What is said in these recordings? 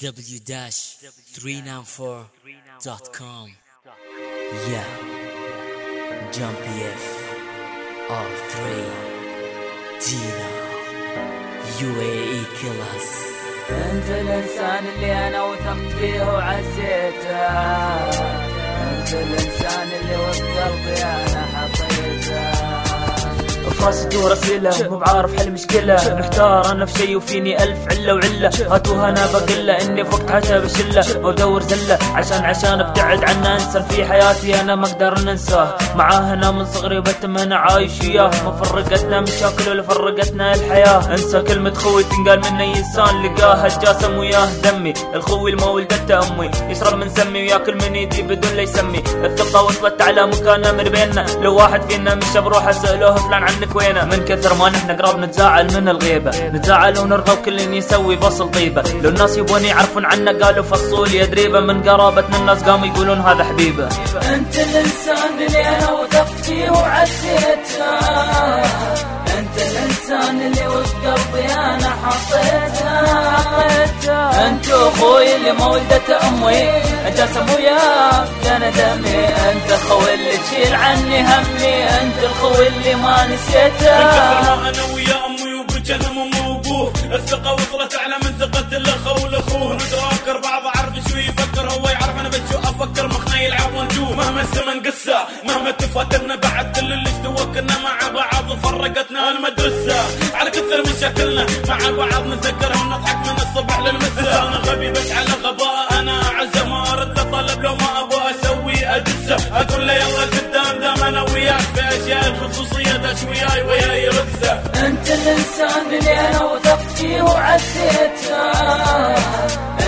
w-394.com Yeah. Jumpy F. R3 Dino UAE Killers. انت الإنسان اللي أنا وثقت فيه وعزيته. انت الإنسان اللي وسط قلبي أنا حطيته فراسي دور اسئله مو بعارف حل مشكلة. محتار أنا في شي وفيني ألف عله وعله هاتوها أنا بقلة. إني فقت حتى بشلة. وادور زلة. عشان عشان أبتعد عنه انسان في حياتي أنا ما أقدر ننساه معاه أنا من صغري وبتم عايش وياه ما فرقتنا مشاكل ولا فرقتنا الحياة. أنسى كلمة خوي تنقال من أي إنسان. لقاه الجاسم وياه دمي. الخوي ما ولدته امي يشرب من سمي وياكل من ايدي بدون لا يسمي. الثقة وصلت على مكانه من بيننا. لو واحد فينا مش بروح اساله فلان عنك وينه؟ من كثر ما نحن قراب نتزاعل من الغيبة. نتزاعل ونرضى وكل يسوي بصل طيبة لو الناس يبون يعرفون عنا قالوا فصول يا دريبة. من قرابتنا الناس قاموا يقولون هذا حبيبة. أنت الإنسان اللي أنا وثقت فيه وعزيته أنت الإنسان اللي قلبي أنا حطيته اللي ما ولدته أمي. أنت سمويا أنا دمي. أنت الخوي اللي تشيل عني همي. أنت الخوي اللي ما نسيته. أنا ويا أمي وبجنم امي وابوه الثقة وصلت أعلى من ثقة الاخ والأخوه. نتراكر بعض اعرف شو يفكر. هو يعرف أنا بشو أفكر. مخنا يلعب ونجوم مهما الزمن قسى مهما تفاترنا بعد كل اللي كنا مع بعض فرقتنا المدرسة. على كثر مشاكلنا مع بعض نتذكرها ونضحك الصبح للمساء أنا غبي بس على غباء. أنا عزه ما أرد أطلب لو ما أبغى أسوي ادسه أقول له يلا قدام دام أنا وياك. في أشياء الخصوصية دش وياي وياي ركزه أنت الإنسان اللي أنا وثقت فيه وعزيته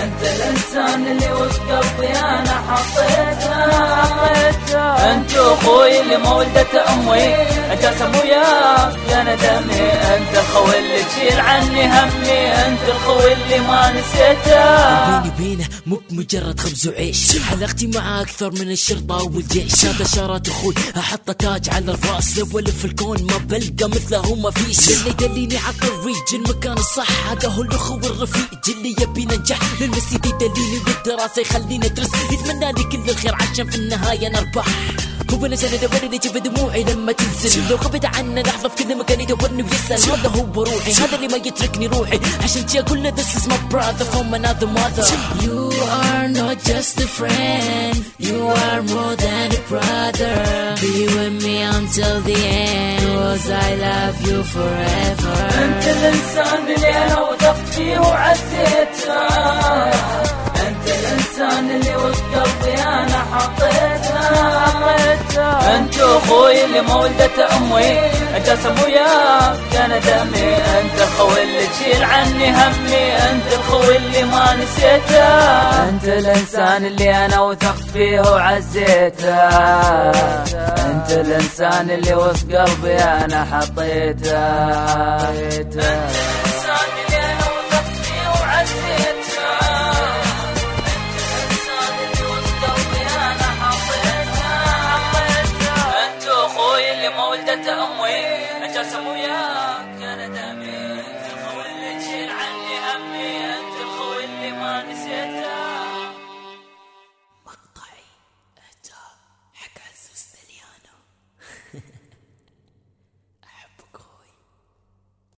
أنت الإنسان اللي وسط قلبي أنا حطيته أنت أخوي اللي ما أمي. انت سمويا يا ندمي. أنت الخوي اللي تشيل عني همي. انت الخوي اللي ما نسيته بيني بينه مو بمجرد خبز وعيش. حلقتي معاه أكثر من الشرطة والجيش. هذا شارات أخوي أحط تاج على الرأس. لو الف الكون ما بلقى مثله ما فيش. اللي يدليني على الطريق المكان الصح. هذا هو الاخو والرفيق اللي يبي ننجح. للمسجد يدليني بالدراسة يخليني أدرس. يتمنى لي كل الخير عشان في النهاية نربح هو أنا سند ورد يجيب دموعي لما تنزل. لو غبت عنا لحظة في كل مكان يدورني ويسال هذا هو روحي. هذا اللي ما يتركني روحي. عشان جي أقول له this is my brother from another mother. you are not just a friend. You are more than a brother. Be with me until the end. Cause I love you forever. أنت الإنسان اللي أنا وثقت فيه وعزيته أنت الإنسان اللي وسط قلبي أنا حطيته. أنت أخوي اللي ما ولدته أمي. أنت سمويا أنا دمي. أنت الخوي اللي تشيل عني همي. أنت الخوي اللي ما نسيته. أنت الإنسان اللي أنا وثقت فيه وعزيته. أنت الإنسان اللي وسط قلبي أنا حطيته.